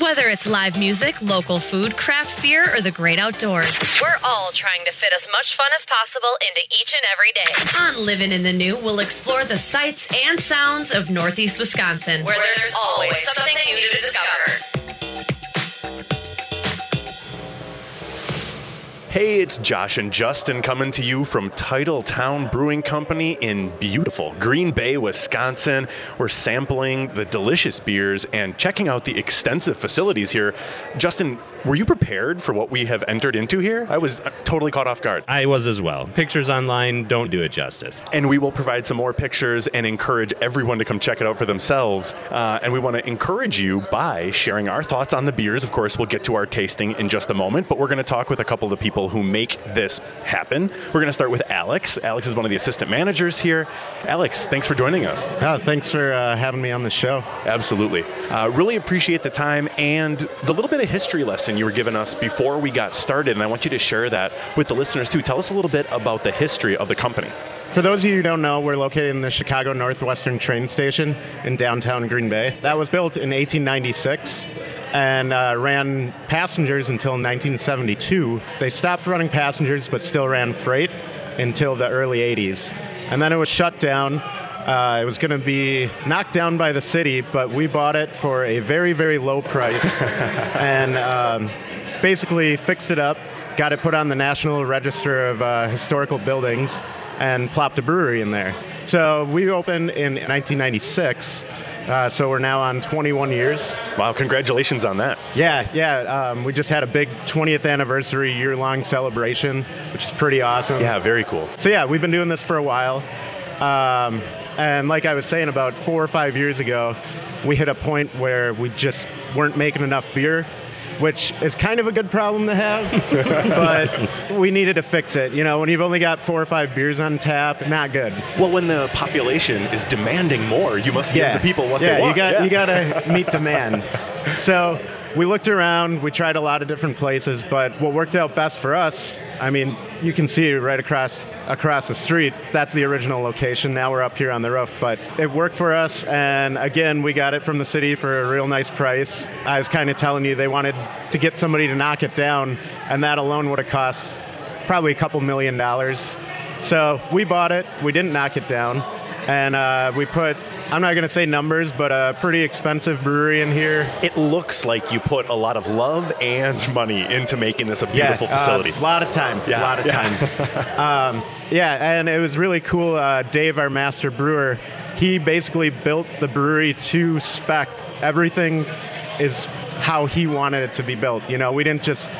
Whether it's live music, local food, craft beer, or the great outdoors, we're all trying to fit as much fun as possible into each and every day. On Living in the New, we'll explore the sights and sounds of Northeast Wisconsin, where there's always something new to discover. Hey, it's Josh and Justin coming to you from Titletown Brewing Company in beautiful Green Bay, Wisconsin. We're sampling the delicious beers and checking out the extensive facilities here. Justin, were you prepared for what we have entered into here? I was totally caught off guard. I was as well. Pictures online don't do it justice. And we will provide some more pictures and encourage everyone to come check it out for themselves. Uh, and we want to encourage you by sharing our thoughts on the beers. Of course, we'll get to our tasting in just a moment, but we're going to talk with a couple of the people who make this happen. We're going to start with Alex. Alex is one of the assistant managers here. Alex, thanks for joining us. Oh, thanks for uh, having me on the show. Absolutely. Uh, really appreciate the time and the little bit of history lesson you were giving us before we got started. And I want you to share that with the listeners too. Tell us a little bit about the history of the company. For those of you who don't know, we're located in the Chicago Northwestern train station in downtown Green Bay. That was built in 1896 and uh, ran passengers until 1972. They stopped running passengers but still ran freight until the early 80s. And then it was shut down. Uh, it was going to be knocked down by the city, but we bought it for a very, very low price and um, basically fixed it up, got it put on the National Register of uh, Historical Buildings, and plopped a brewery in there. So we opened in 1996. Uh, so we're now on 21 years. Wow, congratulations on that. Yeah, yeah. Um, we just had a big 20th anniversary year long celebration, which is pretty awesome. Yeah, very cool. So, yeah, we've been doing this for a while. Um, and like I was saying, about four or five years ago, we hit a point where we just weren't making enough beer which is kind of a good problem to have, but we needed to fix it. You know, when you've only got four or five beers on tap, not good. Well, when the population is demanding more, you must yeah. give the people what yeah, they want. You got, yeah, you got to meet demand. So we looked around, we tried a lot of different places, but what worked out best for us, I mean, you can see right across across the street. That's the original location. Now we're up here on the roof, but it worked for us. And again, we got it from the city for a real nice price. I was kind of telling you they wanted to get somebody to knock it down, and that alone would have cost probably a couple million dollars. So we bought it. We didn't knock it down, and uh, we put I'm not going to say numbers, but a pretty expensive brewery in here. It looks like you put a lot of love and money into making this a beautiful yeah, facility. A uh, lot of time. Yeah, a lot of time. um, yeah, and it was really cool. Uh, Dave, our master brewer, he basically built the brewery to spec. Everything is how he wanted it to be built. You know, we didn't just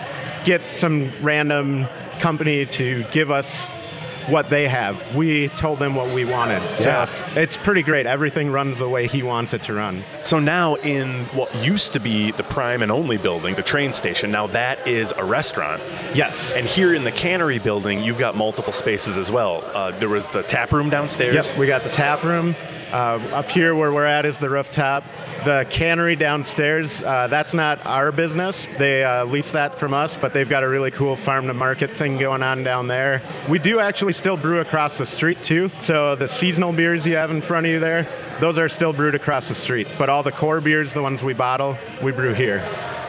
get some random company to give us what they have. We told them what we wanted. So Yeah. it's pretty great. Everything runs the way he wants it to run. So now, in what used to be the prime and only building, the train station, now that is a restaurant. Yes. And here in the cannery building, you've got multiple spaces as well. Uh, there was the tap room downstairs. Yep, we got the tap room. Uh, up here where we're at is the rooftop. The cannery downstairs, uh, that's not our business. They uh, lease that from us, but they've got a really cool farm to market thing going on down there. We do actually still brew across the street too. So the seasonal beers you have in front of you there, those are still brewed across the street. But all the core beers, the ones we bottle, we brew here.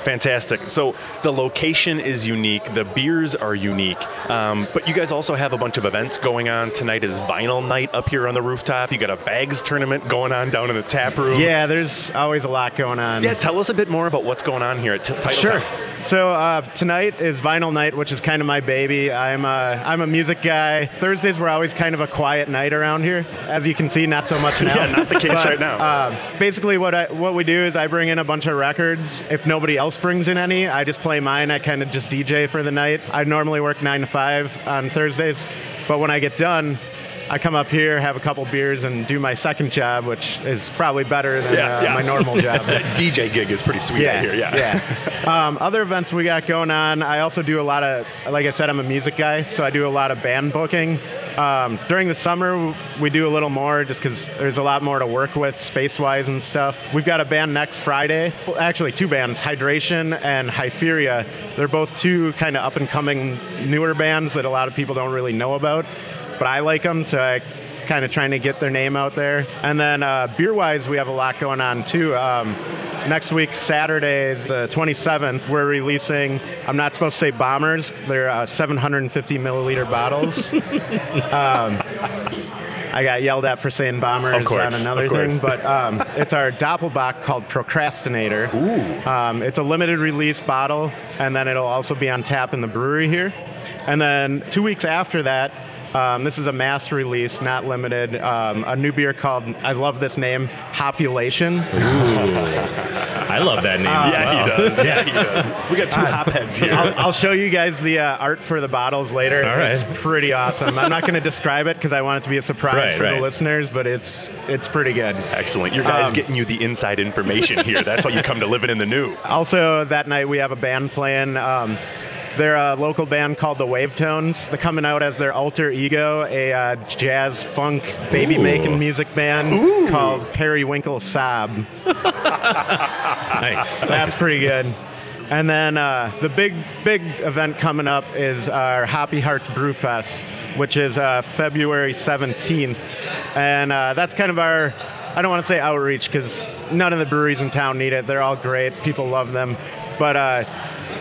Fantastic. So the location is unique, the beers are unique, um, but you guys also have a bunch of events going on. Tonight is Vinyl Night up here on the rooftop. You got a bags tournament going on down in the tap room. Yeah, there's always a lot going on. Yeah, tell us a bit more about what's going on here at T- Title Sure. Town. So uh, tonight is Vinyl Night, which is kind of my baby. I'm a, I'm a music guy. Thursdays were always kind of a quiet night around here. As you can see, not so much now. Yeah, not the case But, right now. Uh, basically, what I, what we do is I bring in a bunch of records. If nobody else brings in any, I just play mine. I kind of just DJ for the night. I normally work nine to five on Thursdays, but when I get done. I come up here, have a couple beers, and do my second job, which is probably better than Yeah, uh, yeah. my normal job. That DJ gig is pretty sweet out here. Yeah. yeah. um, other events we got going on. I also do a lot of, like I said, I'm a music guy, so I do a lot of band booking. Um, during the summer, we do a little more just because there's a lot more to work with space wise and stuff. We've got a band next Friday. Well, actually, two bands Hydration and Hypheria. They're both two kind of up and coming newer bands that a lot of people don't really know about, but I like them, so I kind of trying to get their name out there. And then uh, beer wise, we have a lot going on too. Um, next week, Saturday, the 27th, we're releasing, I'm not supposed to say bombers, they're uh, 750 milliliter bottles. um, I got yelled at for saying bombers course, on another thing, but um, it's our Doppelbock called Procrastinator. Ooh. Um, it's a limited release bottle, and then it'll also be on tap in the brewery here. And then two weeks after that, um, this is a mass release, not limited. Um, a new beer called, I love this name, Hopulation. Ooh. I love that name. as Yeah, well. he does. Yeah, he does. We got two hop heads here. I'll, I'll show you guys the uh, art for the bottles later. All right. It's pretty awesome. I'm not going to describe it because I want it to be a surprise Right, for right. the listeners, but it's it's pretty good. Excellent. Your guys Um, getting you the inside information here. That's why you come to live it in the new. Also, that night we have a band playing. Um, they're a local band called the Wavetones. They're coming out as their alter ego, a uh, jazz funk baby making music band called Periwinkle Sob. Nice. That's pretty good. And then uh, the big, big event coming up is our Happy Hearts Brew Fest, which is uh, February 17th. And uh, that's kind of our, I don't want to say outreach because none of the breweries in town need it. They're all great, people love them. But uh,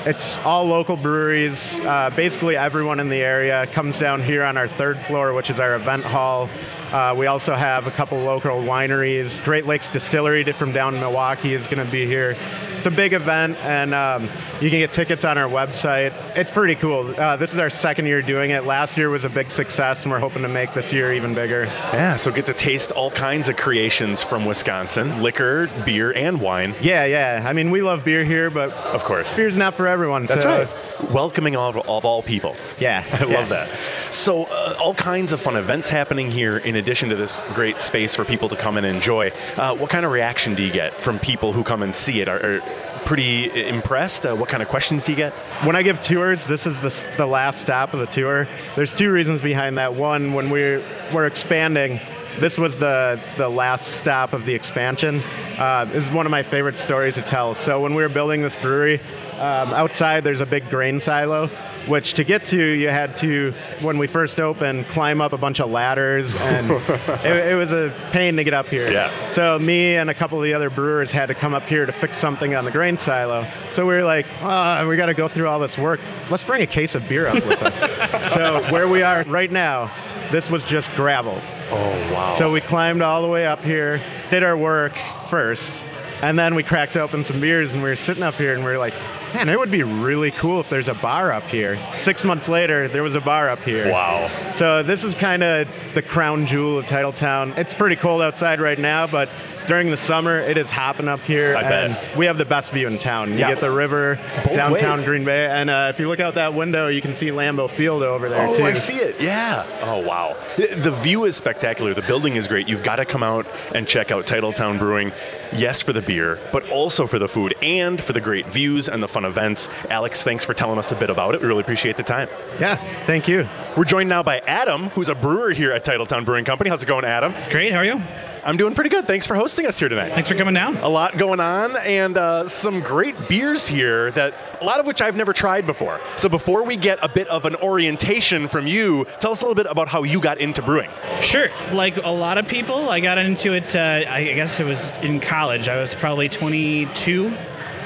it's all local breweries. Uh, basically, everyone in the area comes down here on our third floor, which is our event hall. Uh, we also have a couple local wineries. Great Lakes Distillery from down in Milwaukee is going to be here. It's a big event, and um, you can get tickets on our website. It's pretty cool. Uh, this is our second year doing it. Last year was a big success, and we're hoping to make this year even bigger. Yeah, so get to taste all kinds of creations from Wisconsin liquor, beer, and wine, Yeah, yeah. I mean, we love beer here, but of course. beer's not for everyone. That's so, right. Welcoming all of, all people. Yeah, I yeah. love that. So, uh, all kinds of fun events happening here in addition to this great space for people to come and enjoy. Uh, what kind of reaction do you get from people who come and see it? Are, are pretty impressed? Uh, what kind of questions do you get? When I give tours, this is the, the last stop of the tour. There's two reasons behind that. One, when we're, we're expanding, this was the, the last stop of the expansion. Uh, this is one of my favorite stories to tell. So when we were building this brewery, um, outside there's a big grain silo, which to get to you had to, when we first opened, climb up a bunch of ladders, and it, it was a pain to get up here. Yeah. So me and a couple of the other brewers had to come up here to fix something on the grain silo. So we were like, oh, we got to go through all this work. Let's bring a case of beer up with us. so where we are right now, this was just gravel. Oh, wow. So we climbed all the way up here, did our work first, and then we cracked open some beers and we were sitting up here and we were like, man, it would be really cool if there's a bar up here. Six months later, there was a bar up here. wow. So this is kind of the crown jewel of Titletown. It's pretty cold outside right now, but during the summer, it is hopping up here, I and bet. we have the best view in town. You Yeah. get the river, Both downtown ways. Green Bay, and uh, if you look out that window, you can see Lambeau Field over there Oh, too. I see it. Yeah. Oh, wow. The- The view is spectacular. The building is great. You've got to come out and check out Titletown Brewing. Yes, for the beer, but also for the food and for the great views and the fun events. Alex, thanks for telling us a bit about it. We really appreciate the time. Yeah, thank you. We're joined now by Adam, who's a brewer here at Titletown Brewing Company. How's it going, Adam? Great. How are you? I'm doing pretty good. Thanks for hosting us here tonight. Thanks for coming down. A lot going on and uh, some great beers here that a lot of which I've never tried before. So before we get a bit of an orientation from you, tell us a little bit about how you got into brewing. Sure. Like a lot of people, I got into it. Uh, I guess it was in college. I was probably 22.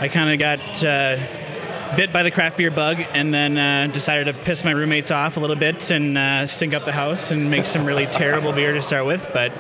I kind of got uh, bit by the craft beer bug, and then uh, decided to piss my roommates off a little bit and uh, stink up the house and make some really terrible beer to start with. But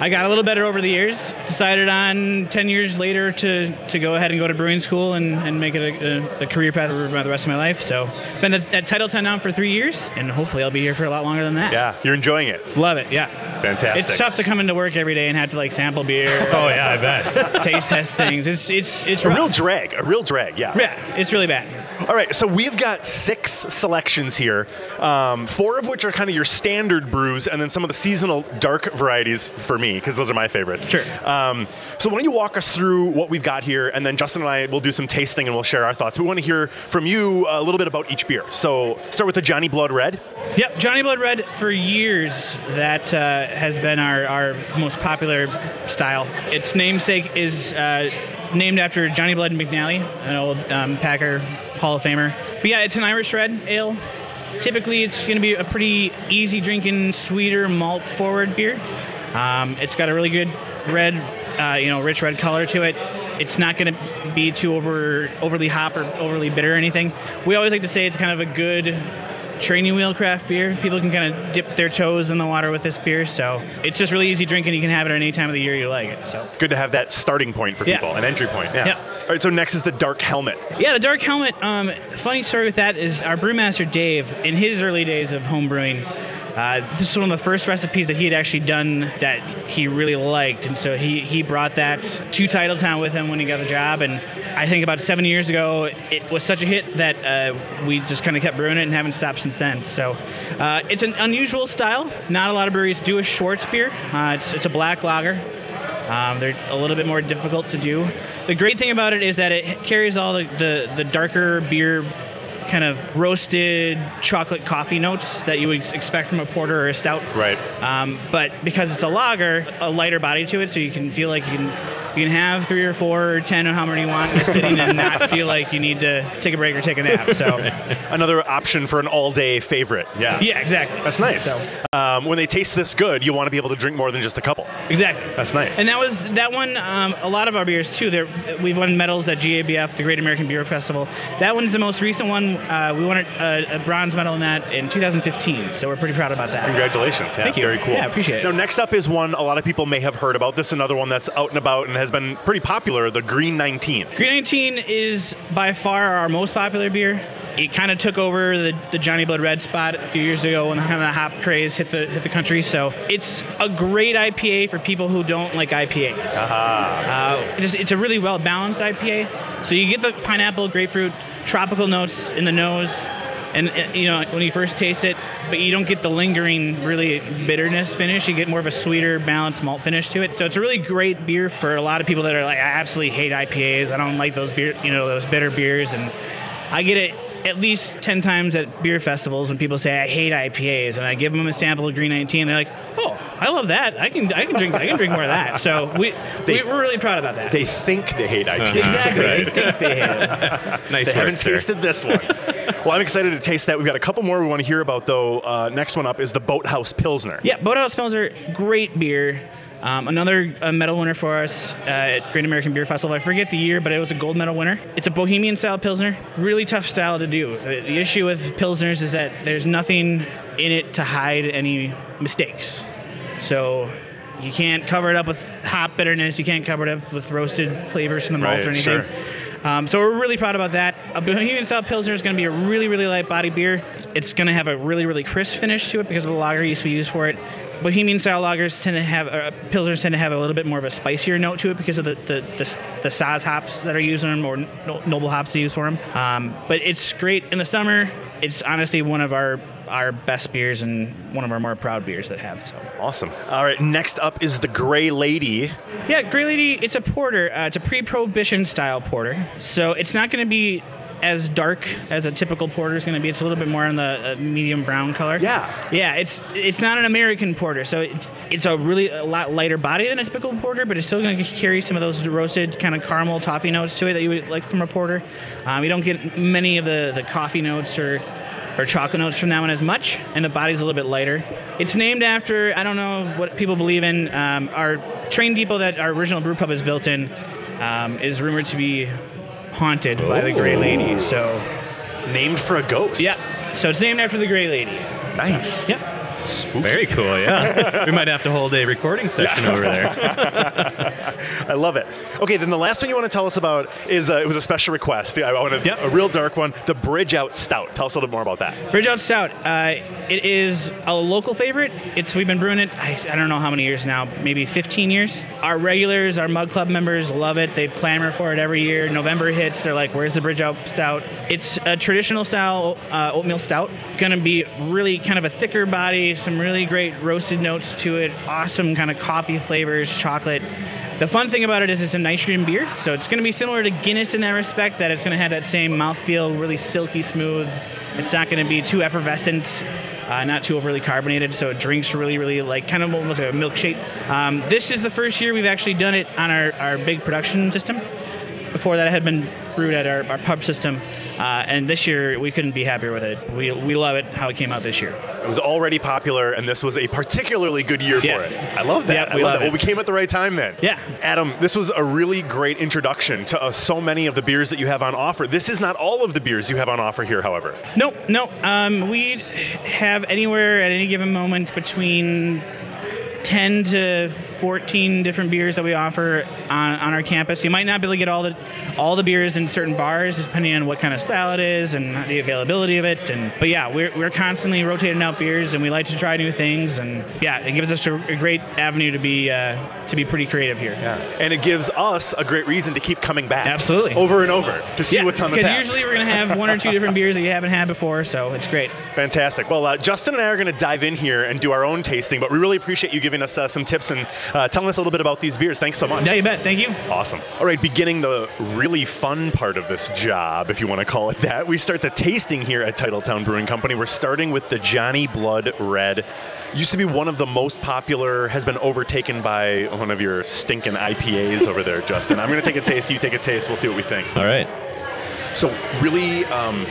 I got a little better over the years. Decided on 10 years later to, to go ahead and go to brewing school and, and make it a, a, a career path for the rest of my life. So, been at, at Titletown now for three years, and hopefully I'll be here for a lot longer than that. Yeah, you're enjoying it. Love it, yeah. Fantastic. It's tough to come into work every day and have to like sample beer, Oh yeah, I bet. taste test things. It's it's it's A rough. real drag, a real drag, yeah. yeah, it's really bad. All right, so we've got six selections here, um, four of which are kind of your standard brews, and then some of the seasonal dark varieties for me, because those are my favorites. Sure. Um, so why don't you walk us through what we've got here, and then Justin and I will do some tasting and we'll share our thoughts. We want to hear from you a little bit about each beer. So start with the Johnny Blood Red. Yep, Johnny Blood Red for years that uh, has been our, our most popular style. Its namesake is uh, named after Johnny Blood McNally, an old um, Packer Hall of Famer. But yeah, it's an Irish red ale. Typically, it's going to be a pretty easy drinking, sweeter, malt forward beer. Um, it's got a really good red uh, you know rich red color to it. It's not going to be too over overly hop or overly bitter or anything. We always like to say it's kind of a good training wheel craft beer. People can kind of dip their toes in the water with this beer, so it's just really easy drinking. You can have it at any time of the year you like it. So Good to have that starting point for Yeah. people, an entry point. Yeah. Yeah. All right, so next is the Dark Helmet. yeah, the dark helmet. Um, funny story with that is our brewmaster Dave, in his early days of home brewing. Uh, this is one of the first recipes that he had actually done that he really liked, and so he, he brought that to Titletown with him when he got the job. And I think about seven years ago, it was such a hit that uh, we just kind of kept brewing it and haven't stopped since then. So uh, it's an unusual style. Not a lot of breweries do a Schwarzbier. Uh, it's, it's a black lager. Um, they're a little bit more difficult to do. The great thing about it is that it carries all the, the, the darker beer kind of roasted chocolate coffee notes that you would expect from a porter or a stout. Right. Um, but because it's a lager, a lighter body to it, so you can feel like you can you can have three or four or ten or how many you want just sitting and not feel like you need to take a break or take a nap. So Another option for an all-day favorite. Yeah. yeah, exactly. That's nice. So, Um, when they taste this good, you want to be able to drink more than just a couple. Exactly. That's nice. And that was that one. Um, a lot of our beers too. There, we've won medals at GABF, the Great American Beer Festival. That one's the most recent one. Uh, we won a, a bronze medal in that in 2015. So we're pretty proud about that. Congratulations. Yeah, Thank you. Very cool. Yeah, appreciate it. Now, next up is one a lot of people may have heard about. This is another one that's out and about and has been pretty popular, the Green 19. Green 19 is by far our most popular beer. It kind of took over the, the Johnny Blood Red spot a few years ago when kind of the hop craze hit the hit the country. So it's a great IPA for people who don't like IPAs. Uh, it's, it's a really well balanced IPA. So you get the pineapple, grapefruit, tropical notes in the nose, and uh, you know when you first taste it, but you don't get the lingering really bitterness finish. You get more of a sweeter, balanced malt finish to it. So it's a really great beer for a lot of people that are like, I absolutely hate IPAs. I don't like those beer, you know, those bitter beers, and I get it at least 10 times at beer festivals when people say I hate IPAs and I give them a sample of Green 19 they're like oh I love that I can I can drink I can drink more of that so we, They- we we're really proud about that They think they hate IPAs. exactly Right. They think they hate it. Nice They work, haven't sir. tasted this one. Well, I'm excited to taste that. We've got a couple more we want to hear about, though. Uh, next one up is the Boathouse Pilsner. Yeah, Boathouse Pilsner, great beer. Um, another uh, medal winner for us uh, at Great American Beer Festival. I forget the year, but it was a gold medal winner. It's a Bohemian style Pilsner. Really tough style to do. The, the issue with Pilsners is that there's nothing in it to hide any mistakes. So you can't cover it up with hop bitterness. You can't cover it up with roasted flavors from the malt Right, or anything. sure. Um, so we're really proud about that. A Bohemian Style Pilsner is going to be a really, really light body beer. It's going to have a really, really crisp finish to it because of the lager yeast we use for it. Bohemian style lagers tend to have, uh, Pilsners tend to have a little bit more of a spicier note to it because of the the, the, the Saaz hops that are used in them or no, noble hops they use for them. Um, but it's great in the summer. It's honestly one of our our best beers and one of our more proud beers that have. So. Awesome. All right, next up is the Gray Lady. Yeah, Grey Lady, it's a porter. Uh, it's a pre-prohibition style porter. So it's not going to be as dark as a typical porter is going to be. It's a little bit more on the uh, medium brown color. Yeah. Yeah, it's it's not an American porter, so it, it's a really a lot lighter body than a typical porter, but it's still going to carry some of those roasted kind of caramel toffee notes to it that you would like from a porter. Um, you don't get many of the, the coffee notes or or chocolate notes from that one as much, and the body's a little bit lighter. It's named after I don't know what people believe in. Um, our train depot that our original brew pub is built in um, is rumored to be haunted by the Gray Lady. So Named for a ghost. yeah, so it's named after the Gray Lady. Nice. Yep. Very cool, yeah. we might have to hold a recording session over there. I love it. Okay, then the last one you want to tell us about is uh, it was a special request. I wanted Yep. a real dark one, the Bridge Out Stout. Tell us a little more about that. Bridgeout Stout. Uh, it is a local favorite. It's we've been brewing it. I, I don't know how many years now, maybe 15 years. Our regulars, our Mug Club members love it. They clamor for it every year. November hits, they're like, "Where's the Bridgeout Stout?" It's a traditional style uh, oatmeal stout. Going to be really kind of a thicker body, some really great roasted notes to it. Awesome kind of coffee flavors, chocolate. The fun thing about it is it's a nitrogen beer, so it's going to be similar to Guinness in that respect. That it's going to have that same mouthfeel, really silky smooth. It's not going to be too effervescent, uh, not too overly carbonated, so it drinks really, really like kind of almost like a milkshake. Um, this is the first year we've actually done it on our, our big production system. Before that, it had been brewed at our, our pub system. Uh, and this year, we couldn't be happier with it. We, we love it how it came out this year. It was already popular, and this was a particularly good year Yeah. for it. I love that. Yeah, I we love love that. it. Well, we came at the right time then. Yeah. Adam, this was a really great introduction to uh, so many of the beers that you have on offer. This is not all of the beers you have on offer here, however. No, no. Um, we have anywhere at any given moment between 10 to 14 different beers that we offer on, on our campus. You might not be able to get all the all the beers in certain bars, depending on what kind of style it is and the availability of it. And but yeah, we're, we're constantly rotating out beers, and we like to try new things. And yeah, it gives us a, a great avenue to be uh, to be pretty creative here. Yeah, And it gives us a great reason to keep coming back. Absolutely. Over and over to see Yeah, what's on the because usually we're gonna have one or two different beers that you haven't had before, so it's great. Fantastic. Well, uh, Justin and I are going to dive in here and do our own tasting, but we really appreciate you giving us uh, some tips and uh, telling us a little bit about these beers. Thanks so much. Yeah, you bet. Thank you. Awesome. All right, beginning the really fun part of this job, if you want to call it that, we start the tasting here at Titletown Brewing Company. We're starting with the Johnny Blood Red. Used to be one of the most popular, has been overtaken by one of your stinking IPAs over there, Justin. I'm going to take a taste, you take a taste, we'll see what we think. All right. So, really um,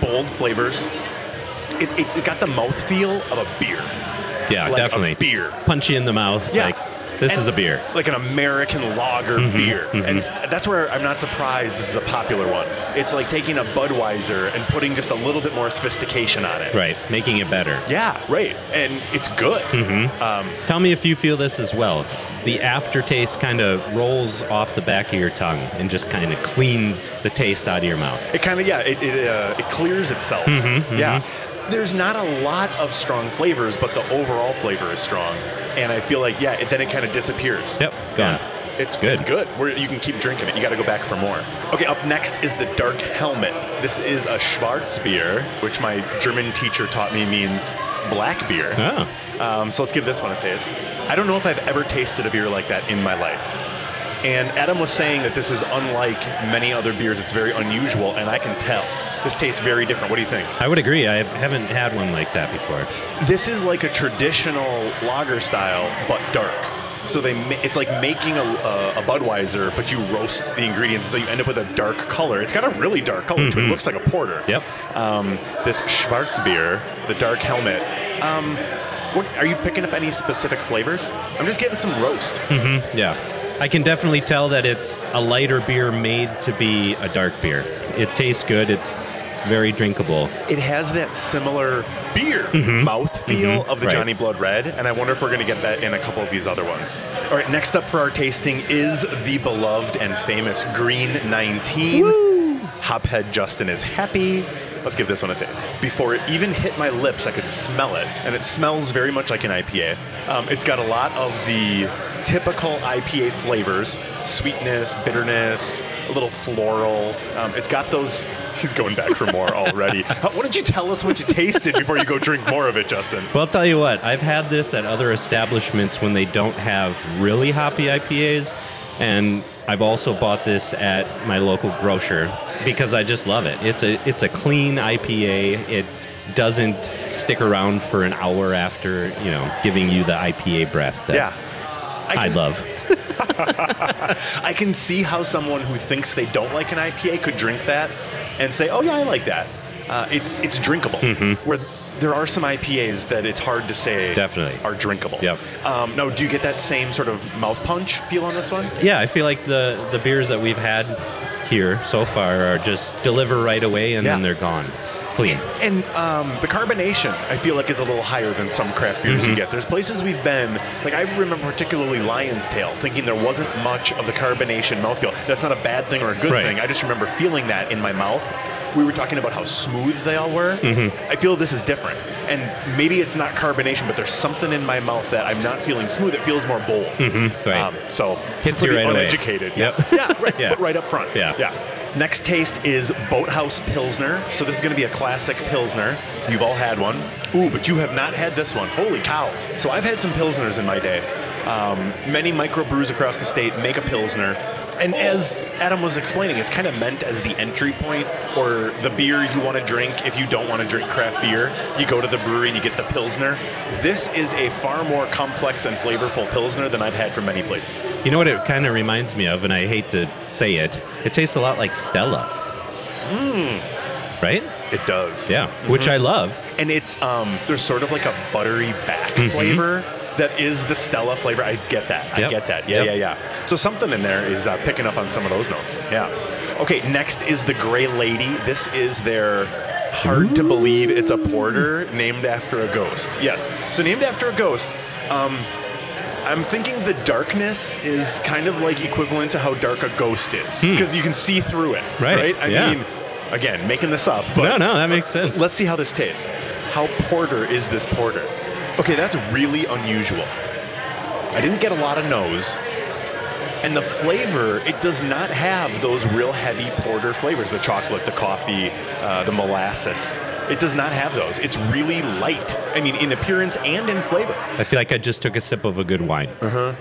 bold flavors. It, it, it got the mouthfeel of a beer. Yeah, Like definitely. beer. Punchy in the mouth. Yeah. Like, this And is a beer. Like an American lager mm-hmm, beer. Mm-hmm. And that's where I'm not surprised this is a popular one. It's like taking a Budweiser and putting just a little bit more sophistication on it. Right. Making it better. Yeah, right. And it's good. Mm-hmm. Um, Tell me if you feel this as well. The aftertaste kind of rolls off the back of your tongue and just kind of cleans the taste out of your mouth. it kind of, yeah, it, it, uh, it clears itself. Yeah. There's not a lot of strong flavors, but the overall flavor is strong. And I feel like, yeah, it, then it kind of disappears. Yep, gone. Yeah. It's Good. It's good. Where you can keep drinking it. You got to go back for more. Okay, up next is the Dark Helmet. This is a Schwarzbier, which my German teacher taught me means black beer. Oh. Um, so let's give this one a taste. I don't know if I've ever tasted a beer like that in my life. And Adam was saying that this is unlike many other beers. It's very unusual, and I can tell. This tastes very different. What do you think? I would agree. I haven't had one like that before. This is like a traditional lager style, but dark. So they, it's like making a, a, a Budweiser, but you roast the ingredients, so you end up with a dark color. It's got a really dark color to it. It looks like a porter. Yep. Um, this Schwarzbier, the dark helmet. Um, what, are you picking up any specific flavors? I'm just getting some roast. Yeah. I can definitely tell that it's a lighter beer made to be a dark beer. It tastes good. It's very drinkable. It has that similar beer mouth feel of the Mm-hmm. Right. Johnny Blood Red, and I wonder if we're going to get that in a couple of these other ones. All right, next up for our tasting is the beloved and famous Green 19. Hophead Justin is happy. Let's give this one a taste. Before it even hit my lips, I could smell it, and it smells very much like an IPA. Um, it's got a lot of the typical IPA flavors sweetness, bitterness, a little floral. Um, it's got those. He's going back for more already. Why don't you tell us what you tasted before you go drink more of it, Justin? Well, I'll tell you what, I've had this at other establishments when they don't have really hoppy IPAs, and I've also bought this at my local grocer because I just love it. It's a it's a clean IPA. It doesn't stick around for an hour after, you know, giving you the IPA breath that Yeah. I, can, love. I can see how someone who thinks they don't like an IPA could drink that and say, "Oh yeah, I like that." Uh, it's it's drinkable. Where there are some IPAs that it's hard to say Mm-hmm. Definitely. are drinkable. Yep. Um, no, do you get that same sort of mouth punch feel on this one? Yeah, I feel like the the beers that we've had here so far are just deliver right away and then they're gone. Clean. And um, the carbonation, I feel like, is a little higher than some craft beers Mm-hmm. you get. There's places we've been, like I remember particularly Lion's Tail, thinking there wasn't much of the carbonation mouthfeel. That's not a bad thing or a good Right. thing. I just remember feeling that in my mouth. We were talking about how smooth they all were. Mm-hmm. I feel this is different. And maybe it's not carbonation, but there's something in my mouth that I'm not feeling smooth. It feels more bold. Mm-hmm. Right. Um, so Hits you right away. uneducated. Yep. Yeah, right, Yeah. but right up front. Yeah. Yeah. Next taste is Boathouse Pilsner. So this is going to be a classic Pilsner. You've all had one. Ooh, but you have not had this one. Holy cow. So I've had some Pilsners in my day. Um, many microbrews across the state make a Pilsner. And as Adam was explaining, it's kind of meant as the entry point or the beer you want to drink if you don't want to drink craft beer. You go to the brewery and you get the Pilsner. This is a far more complex and flavorful Pilsner than I've had from many places. You know what it kind of reminds me of, and I hate to say it, it tastes a lot like Stella. Mmm. Right? It does. Yeah. Which mm-hmm. I love. and it's um there's sort of like a buttery back mm-hmm. flavor that is the Stella flavor. I get that. I Yep. get that. Yeah, Yep. yeah, yeah. So something in there is uh, picking up on some of those notes. Yeah. Okay, next is the Gray Lady. This is their hard to believe it's a porter named after a ghost. Yes. So named after a ghost. Um, I'm thinking the darkness is kind of like equivalent to how dark a ghost is because you can see through it. Hmm. Right, I yeah. mean, again, making this up. But No, no, that makes sense. Let's see how this tastes. How porter is this porter? Okay, that's really unusual. I didn't get a lot of nose. And the flavor, it does not have those real heavy porter flavors the chocolate, the coffee, uh, the molasses. It does not have those. It's really light. I mean, in appearance and in flavor. I feel like I just took a sip of a good wine. Uh huh.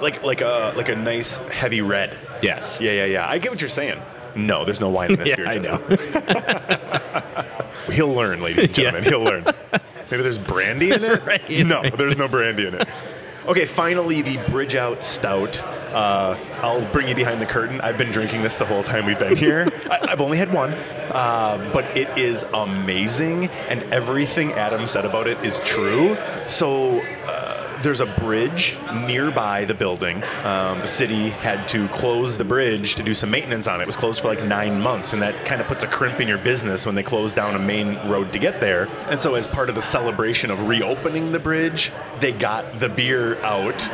Like like a like a nice heavy red. Yes. Yeah, yeah, yeah. I get what you're saying. No, there's no wine in this Yeah, beer. I Justin. He'll learn, ladies and gentlemen. Yeah. He'll learn. Maybe there's brandy in it. Right, no, there's no brandy in it. Okay, finally the Bridge Out Stout. Uh, I'll bring you behind the curtain. I've been drinking this the whole time we've been here. I, I've only had one, uh, but it is amazing, and everything Adam said about it is true. So. Uh, there's a bridge nearby the building. Um, the city had to close the bridge to do some maintenance on it. It was closed for like nine months, and that kind of puts a crimp in your business when they close down a main road to get there. And so, as part of the celebration of reopening the bridge, they got the beer out.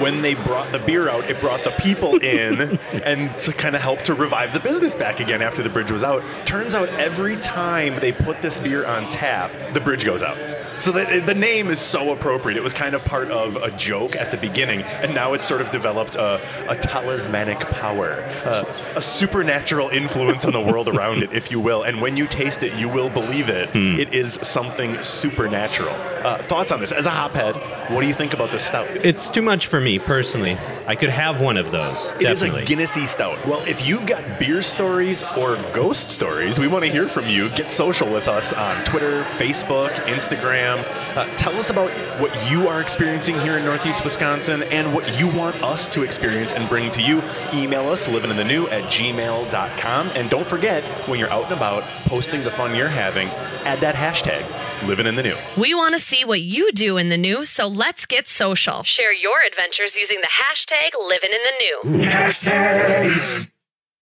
When they brought the beer out, it brought the people in and to kind of help to revive the business back again after the bridge was out. Turns out every time they put this beer on tap, the bridge goes out. So the, the name is so appropriate. It was kind of part of a joke at the beginning, and now it's sort of developed a, a talismanic power, uh, a supernatural influence on the world around it, if you will. And when you taste it, you will believe it. It is something supernatural. Uh, thoughts on this? As a hophead, what do you think about this stout? It's too much for me personally. I could have one of those. It is definitely. a Guinnessy stout. Well, if you've got beer stories or ghost stories, we want to hear from you. Get social with us on Twitter, Facebook, Instagram. Uh, tell us about what you are experiencing here in Northeast Wisconsin and what you want us to experience and bring to you. Email us, livinginthenew at gmail.com. And don't forget, when you're out and about posting the fun you're having, add that hashtag, living in the new. We want to see what you do in the new, so let's get social. Share your adventures using the hashtag living in the new. Hashtags.